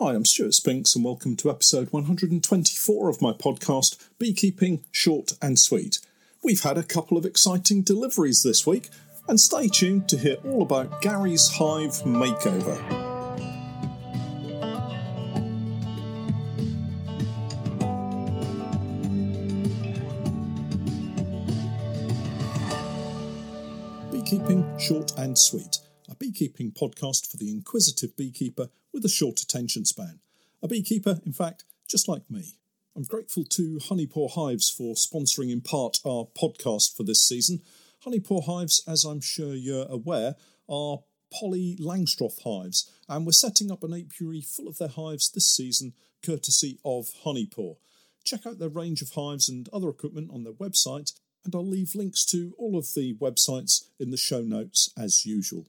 Hi, I'm Stuart Spinks, and welcome to episode 124 of my podcast, Beekeeping Short and Sweet. We've had a couple of exciting deliveries this week, and stay tuned to hear all about Gary's Hive makeover. Beekeeping Short and Sweet, beekeeping podcast for the inquisitive beekeeper with a short attention span. A beekeeper, in fact, just like me. I'm grateful to Honeypore Hives for sponsoring in part our podcast for this season. Honeypore Hives, as I'm sure you're aware, are poly Langstroth hives, and we're setting up an apiary full of their hives this season, courtesy of Honeypore. Check out their range of hives and other equipment on their website, and I'll leave links to all of the websites in the show notes as usual.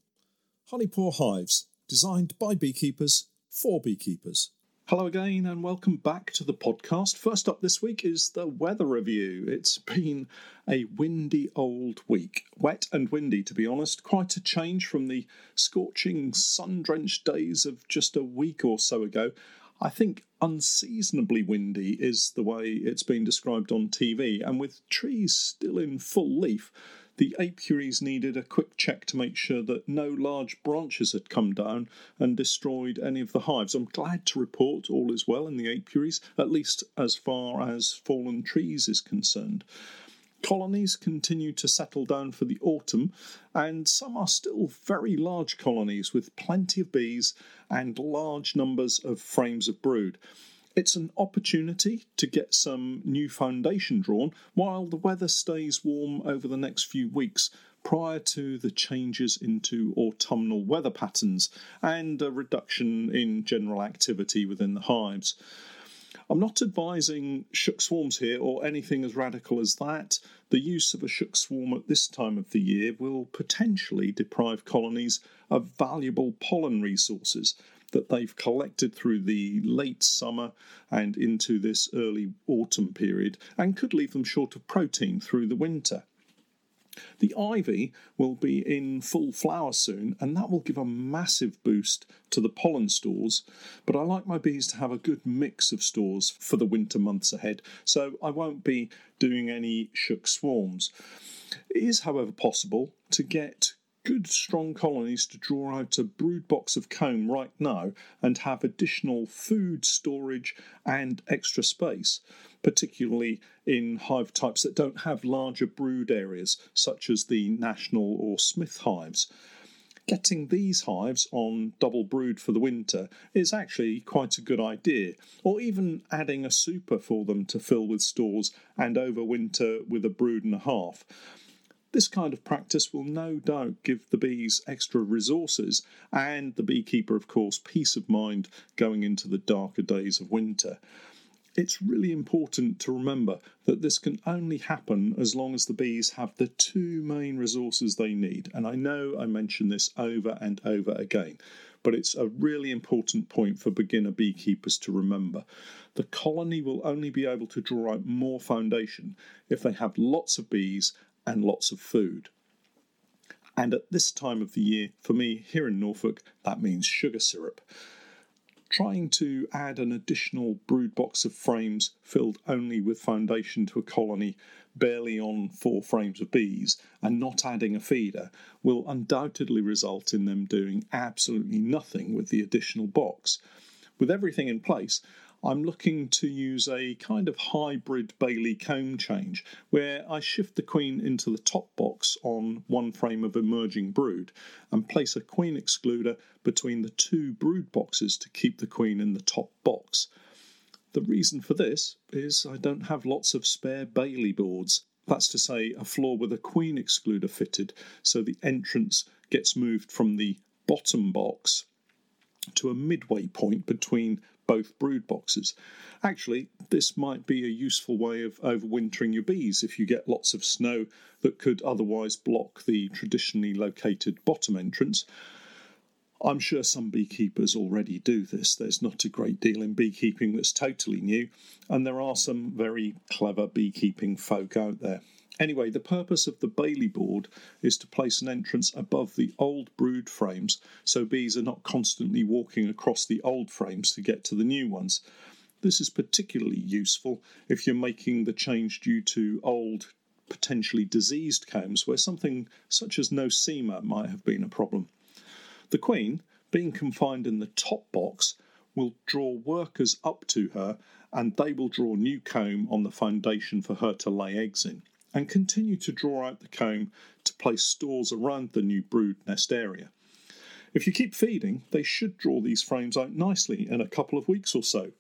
Honeypore Hives, designed by beekeepers for beekeepers. Hello again, and welcome back to the podcast. First up this week is the weather review. It's been a windy old week. Wet and windy, to be honest. Quite a change from the scorching, sun drenched days of just a week or so ago. I think unseasonably windy is the way it's been described on TV, and with trees still in full leaf, the apiaries needed a quick check to make sure that no large branches had come down and destroyed any of the hives. I'm glad to report all is well in the apiaries, at least as far as fallen trees is concerned. Colonies continue to settle down for the autumn, and some are still very large colonies with plenty of bees and large numbers of frames of brood. It's an opportunity to get some new foundation drawn while the weather stays warm over the next few weeks prior to the changes into autumnal weather patterns and a reduction in general activity within the hives. I'm not advising shook swarms here or anything as radical as that. The use of a shook swarm at this time of the year will potentially deprive colonies of valuable pollen resources that they've collected through the late summer and into this early autumn period and could leave them short of protein through the winter. The ivy will be in full flower soon, and that will give a massive boost to the pollen stores. But I like my bees to have a good mix of stores for the winter months ahead, so I won't be doing any shook swarms. It is, however, possible to get good strong colonies to draw out a brood box of comb right now and have additional food storage and extra space particularly in hive types that don't have larger brood areas, such as the national or Smith hives. Getting these hives on double brood for the winter is actually quite a good idea, or even adding a super for them to fill with stores and overwinter with a brood and a half. This kind of practice will no doubt give the bees extra resources and the beekeeper, of course, peace of mind going into the darker days of winter. It's really important to remember that this can only happen as long as the bees have the two main resources they need. And I know I mention this over and over again, but it's a really important point for beginner beekeepers to remember. The colony will only be able to draw out more foundation if they have lots of bees and lots of food. And at this time of the year, for me here in Norfolk, that means sugar syrup trying to add an additional brood box of frames filled only with foundation to a colony barely on four frames of bees and not adding a feeder will undoubtedly result in them doing absolutely nothing with the additional box. With everything in place, I'm looking to use a kind of hybrid Bailey comb change where I shift the queen into the top box on one frame of emerging brood and place a queen excluder between the two brood boxes to keep the queen in the top box. The reason for this is I don't have lots of spare Bailey boards. That's to say, a floor with a queen excluder fitted, so the entrance gets moved from the bottom box to a midway point between both brood boxes. Actually, this might be a useful way of overwintering your bees if you get lots of snow that could otherwise block the traditionally located bottom entrance. I'm sure some beekeepers already do this. There's not a great deal in beekeeping that's totally new, and there are some very clever beekeeping folk out there. Anyway, the purpose of the Bailey board is to place an entrance above the old brood frames so bees are not constantly walking across the old frames to get to the new ones. This is particularly useful if you're making the change due to old, potentially diseased combs where something such as nosema might have been a problem. The queen, being confined in the top box, will draw workers up to her and they will draw new comb on the foundation for her to lay eggs in and continue to draw out the comb to place stores around the new brood nest area. If you keep feeding, they should draw these frames out nicely in a couple of weeks or so.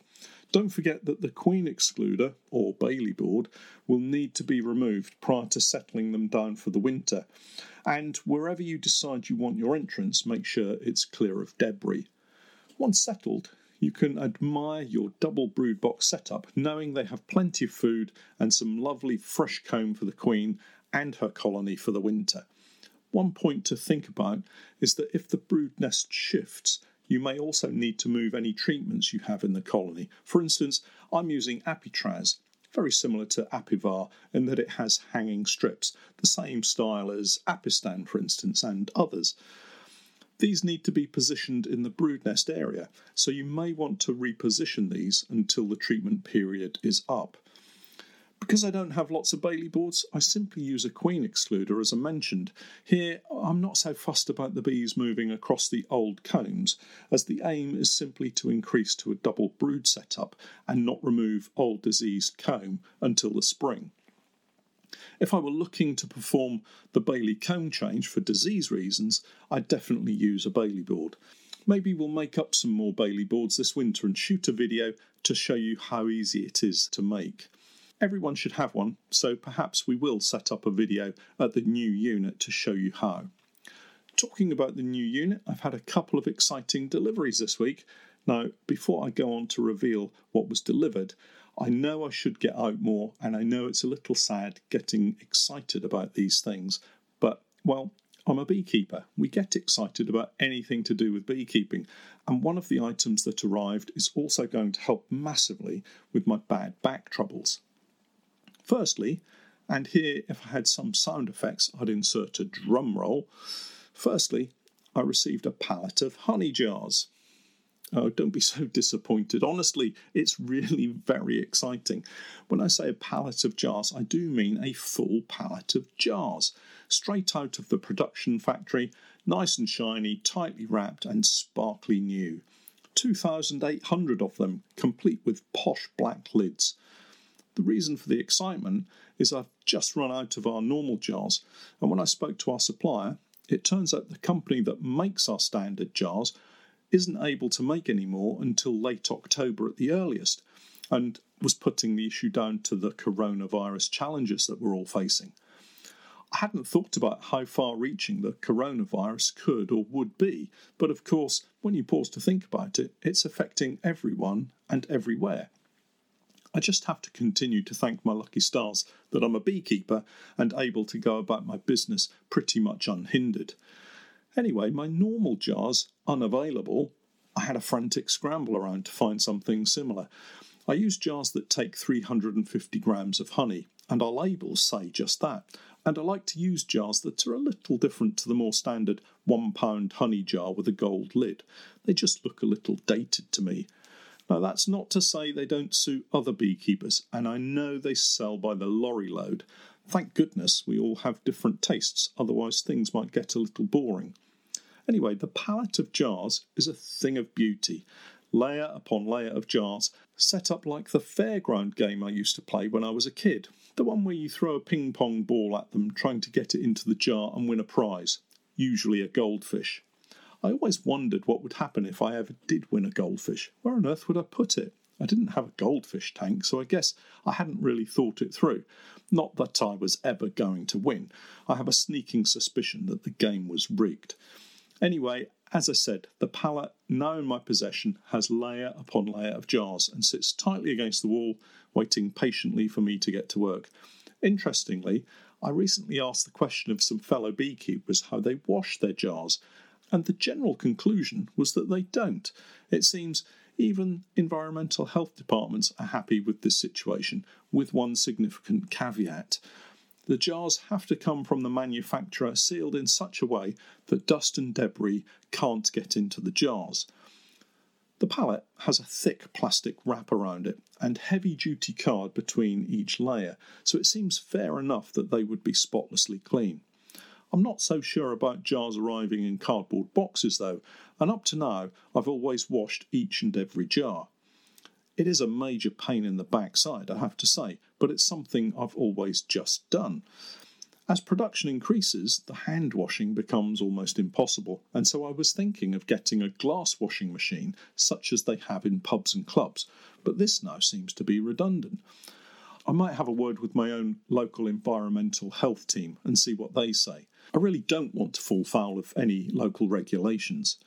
Don't forget that the queen excluder, or Bailey board, will need to be removed prior to settling them down for the winter. And wherever you decide you want your entrance, make sure it's clear of debris. Once settled, you can admire your double brood box setup, knowing they have plenty of food and some lovely fresh comb for the queen and her colony for the winter. One point to think about is that if the brood nest shifts, you may also need to move any treatments you have in the colony. For instance, I'm using Apitraz, very similar to Apivar in that it has hanging strips, the same style as Apistan, for instance, and others. These need to be positioned in the brood nest area, so you may want to reposition these until the treatment period is up. Because I don't have lots of Bailey boards, I simply use a queen excluder as I mentioned. Here, I'm not so fussed about the bees moving across the old combs, as the aim is simply to increase to a double brood setup and not remove old diseased comb until the spring. If I were looking to perform the Bailey comb change for disease reasons, I'd definitely use a Bailey board. Maybe we'll make up some more Bailey boards this winter and shoot a video to show you how easy it is to make. Everyone should have one, so perhaps we will set up a video at the new unit to show you how. Talking about the new unit, I've had a couple of exciting deliveries this week. Now, before I go on to reveal what was delivered, I know I should get out more, and I know it's a little sad getting excited about these things, but well, I'm a beekeeper. We get excited about anything to do with beekeeping, and one of the items that arrived is also going to help massively with my bad back troubles. Firstly, and here if I had some sound effects, I'd insert a drum roll. Firstly, I received a pallet of honey jars. Oh, don't be so disappointed. Honestly, it's really very exciting. When I say a pallet of jars, I do mean a full pallet of jars, straight out of the production factory, nice and shiny, tightly wrapped, and sparkly new. 2,800 of them, complete with posh black lids. The reason for the excitement is I've just run out of our normal jars, and when I spoke to our supplier, it turns out the company that makes our standard jars isn't able to make any more until late October at the earliest, and was putting the issue down to the coronavirus challenges that we're all facing. I hadn't thought about how far reaching the coronavirus could or would be, but of course, when you pause to think about it, it's affecting everyone and everywhere. I just have to continue to thank my lucky stars that I'm a beekeeper and able to go about my business pretty much unhindered. Anyway, my normal jars unavailable, I had a frantic scramble around to find something similar. I use jars that take 350 grams of honey, and our labels say just that. And I like to use jars that are a little different to the more standard one pound honey jar with a gold lid. They just look a little dated to me. Now, that's not to say they don't suit other beekeepers, and I know they sell by the lorry load. Thank goodness we all have different tastes, otherwise, things might get a little boring. Anyway, the palette of jars is a thing of beauty. Layer upon layer of jars, set up like the fairground game I used to play when I was a kid. The one where you throw a ping pong ball at them, trying to get it into the jar and win a prize, usually a goldfish. I always wondered what would happen if I ever did win a goldfish. Where on earth would I put it? I didn't have a goldfish tank, so I guess I hadn't really thought it through. Not that I was ever going to win. I have a sneaking suspicion that the game was rigged. Anyway, as I said, the pallet now in my possession has layer upon layer of jars and sits tightly against the wall, waiting patiently for me to get to work. Interestingly, I recently asked the question of some fellow beekeepers how they wash their jars, and the general conclusion was that they don't. It seems even environmental health departments are happy with this situation, with one significant caveat. The jars have to come from the manufacturer sealed in such a way that dust and debris can't get into the jars. The pallet has a thick plastic wrap around it and heavy duty card between each layer, so it seems fair enough that they would be spotlessly clean. I'm not so sure about jars arriving in cardboard boxes though, and up to now I've always washed each and every jar. It is a major pain in the backside, I have to say, but it's something I've always just done. As production increases, the hand washing becomes almost impossible, and so I was thinking of getting a glass washing machine such as they have in pubs and clubs, but this now seems to be redundant. I might have a word with my own local environmental health team and see what they say. I really don't want to fall foul of any local regulations.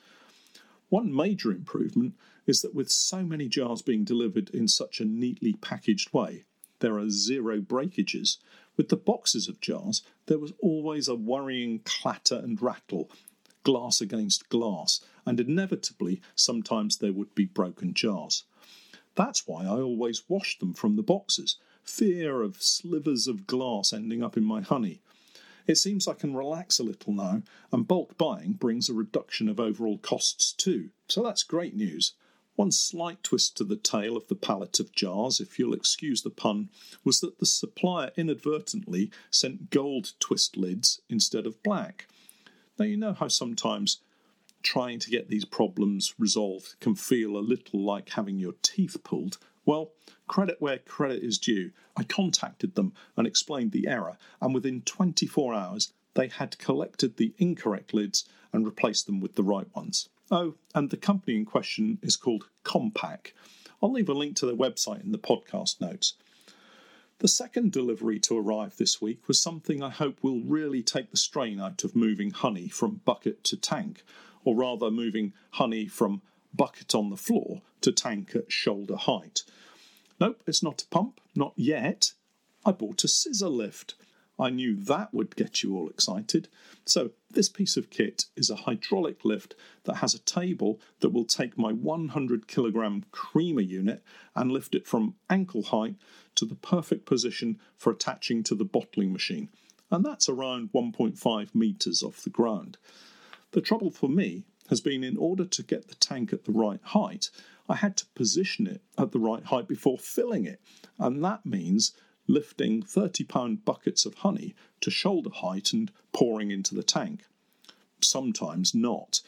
One major improvement is that with so many jars being delivered in such a neatly packaged way, there are zero breakages. With the boxes of jars, there was always a worrying clatter and rattle, glass against glass, and inevitably sometimes there would be broken jars. That's why I always washed them from the boxes, fear of slivers of glass ending up in my honey. It seems I can relax a little now, and bulk buying brings a reduction of overall costs too, so that's great news. One slight twist to the tail of the pallet of jars, if you'll excuse the pun, was that the supplier inadvertently sent gold twist lids instead of black. Now, you know how sometimes trying to get these problems resolved can feel a little like having your teeth pulled. Well, credit where credit is due. I contacted them and explained the error, and within 24 hours they had collected the incorrect lids and replaced them with the right ones. Oh, and the company in question is called Compaq. I'll leave a link to their website in the podcast notes. The second delivery to arrive this week was something I hope will really take the strain out of moving honey from bucket to tank, or rather, moving honey from bucket on the floor to tank at shoulder height. Nope, it's not a pump, not yet. I bought a scissor lift. I knew that would get you all excited. So, this piece of kit is a hydraulic lift that has a table that will take my 100 kilogram creamer unit and lift it from ankle height to the perfect position for attaching to the bottling machine. And that's around 1.5 metres off the ground. The trouble for me has been in order to get the tank at the right height, I had to position it at the right height before filling it. And that means lifting 30 pound buckets of honey to shoulder height and pouring into the tank. Sometimes not.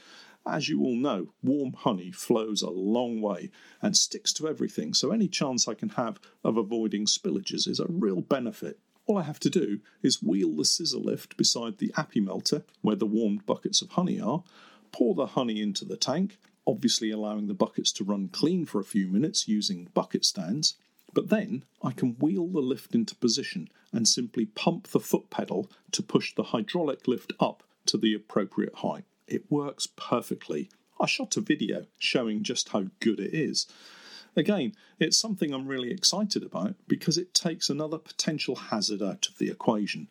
As you all know, warm honey flows a long way and sticks to everything, so any chance I can have of avoiding spillages is a real benefit. All I have to do is wheel the scissor lift beside the Apimelter, where the warmed buckets of honey are, pour the honey into the tank, obviously allowing the buckets to run clean for a few minutes using bucket stands. But then I can wheel the lift into position and simply pump the foot pedal to push the hydraulic lift up to the appropriate height. It works perfectly. I shot a video showing just how good it is. Again, it's something I'm really excited about because it takes another potential hazard out of the equation.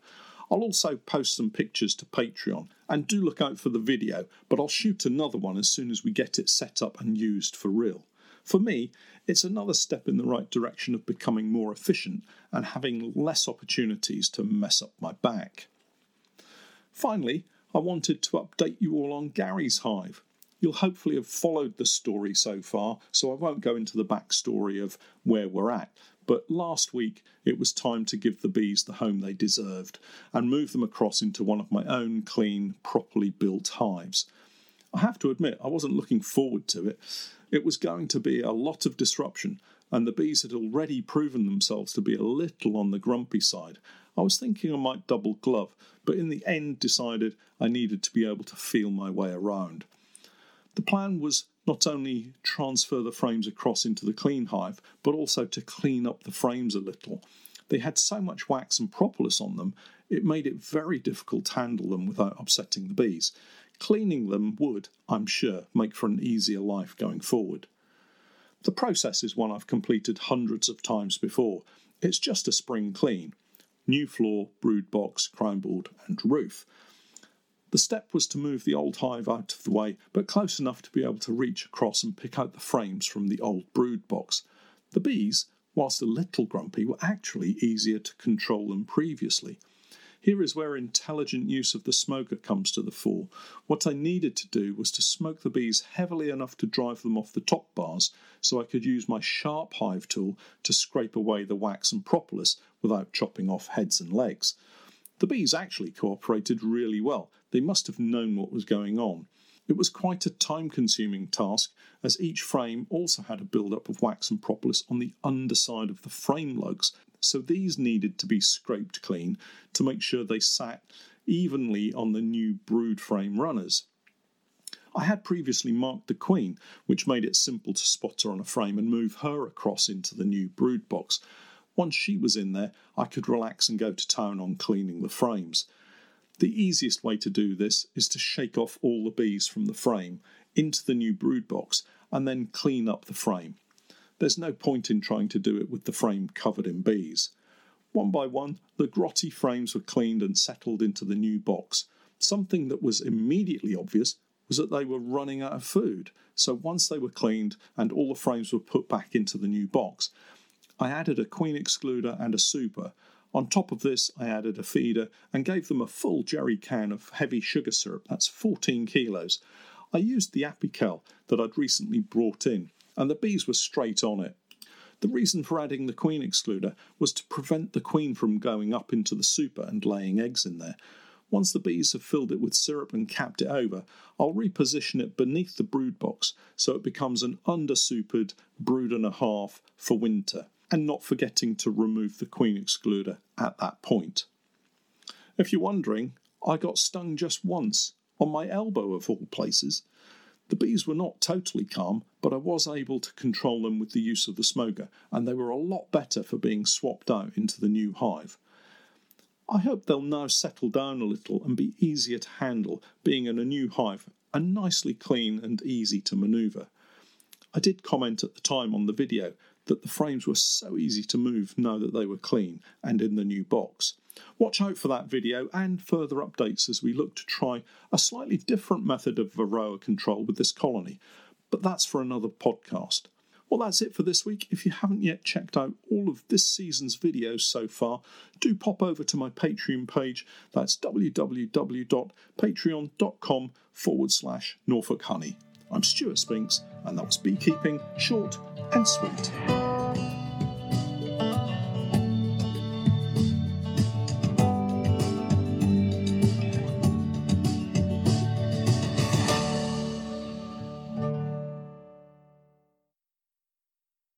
I'll also post some pictures to Patreon and do look out for the video, but I'll shoot another one as soon as we get it set up and used for real. For me, it's another step in the right direction of becoming more efficient and having less opportunities to mess up my back. Finally, I wanted to update you all on Gary's Hive. You'll hopefully have followed the story so far, so I won't go into the backstory of where we're at. But last week it was time to give the bees the home they deserved and move them across into one of my own clean, properly built hives. I have to admit, I wasn't looking forward to it. It was going to be a lot of disruption, and the bees had already proven themselves to be a little on the grumpy side. I was thinking I might double glove, but in the end decided I needed to be able to feel my way around. The plan was not only transfer the frames across into the clean hive, but also to clean up the frames a little. They had so much wax and propolis on them, it made it very difficult to handle them without upsetting the bees. Cleaning them would, I'm sure, make for an easier life going forward. The process is one I've completed hundreds of times before. It's just a spring clean new floor, brood box, crown board, and roof. The step was to move the old hive out of the way, but close enough to be able to reach across and pick out the frames from the old brood box. The bees, whilst a little grumpy, were actually easier to control than previously. Here is where intelligent use of the smoker comes to the fore. What I needed to do was to smoke the bees heavily enough to drive them off the top bars so I could use my sharp hive tool to scrape away the wax and propolis without chopping off heads and legs. The bees actually cooperated really well. They must have known what was going on. It was quite a time consuming task, as each frame also had a build up of wax and propolis on the underside of the frame lugs, so these needed to be scraped clean to make sure they sat evenly on the new brood frame runners. I had previously marked the queen, which made it simple to spot her on a frame and move her across into the new brood box. Once she was in there, I could relax and go to town on cleaning the frames. The easiest way to do this is to shake off all the bees from the frame into the new brood box and then clean up the frame. There's no point in trying to do it with the frame covered in bees. One by one, the grotty frames were cleaned and settled into the new box. Something that was immediately obvious was that they were running out of food. So once they were cleaned and all the frames were put back into the new box, I added a queen excluder and a super on top of this, I added a feeder and gave them a full jerry can of heavy sugar syrup, that's 14 kilos. I used the apical that I'd recently brought in, and the bees were straight on it. The reason for adding the queen excluder was to prevent the queen from going up into the super and laying eggs in there. Once the bees have filled it with syrup and capped it over, I'll reposition it beneath the brood box so it becomes an under-supered brood and a half for winter and not forgetting to remove the queen excluder at that point. If you're wondering, I got stung just once, on my elbow of all places. The bees were not totally calm, but I was able to control them with the use of the smoker, and they were a lot better for being swapped out into the new hive. I hope they'll now settle down a little and be easier to handle, being in a new hive and nicely clean and easy to manoeuvre. I did comment at the time on the video that the frames were so easy to move now that they were clean and in the new box. Watch out for that video and further updates as we look to try a slightly different method of Varroa control with this colony, but that's for another podcast. Well, that's it for this week. If you haven't yet checked out all of this season's videos so far, do pop over to my Patreon page. That's www.patreon.com forward slash Norfolk Honey. I'm Stuart Spinks, and that was Beekeeping Short and Sweet.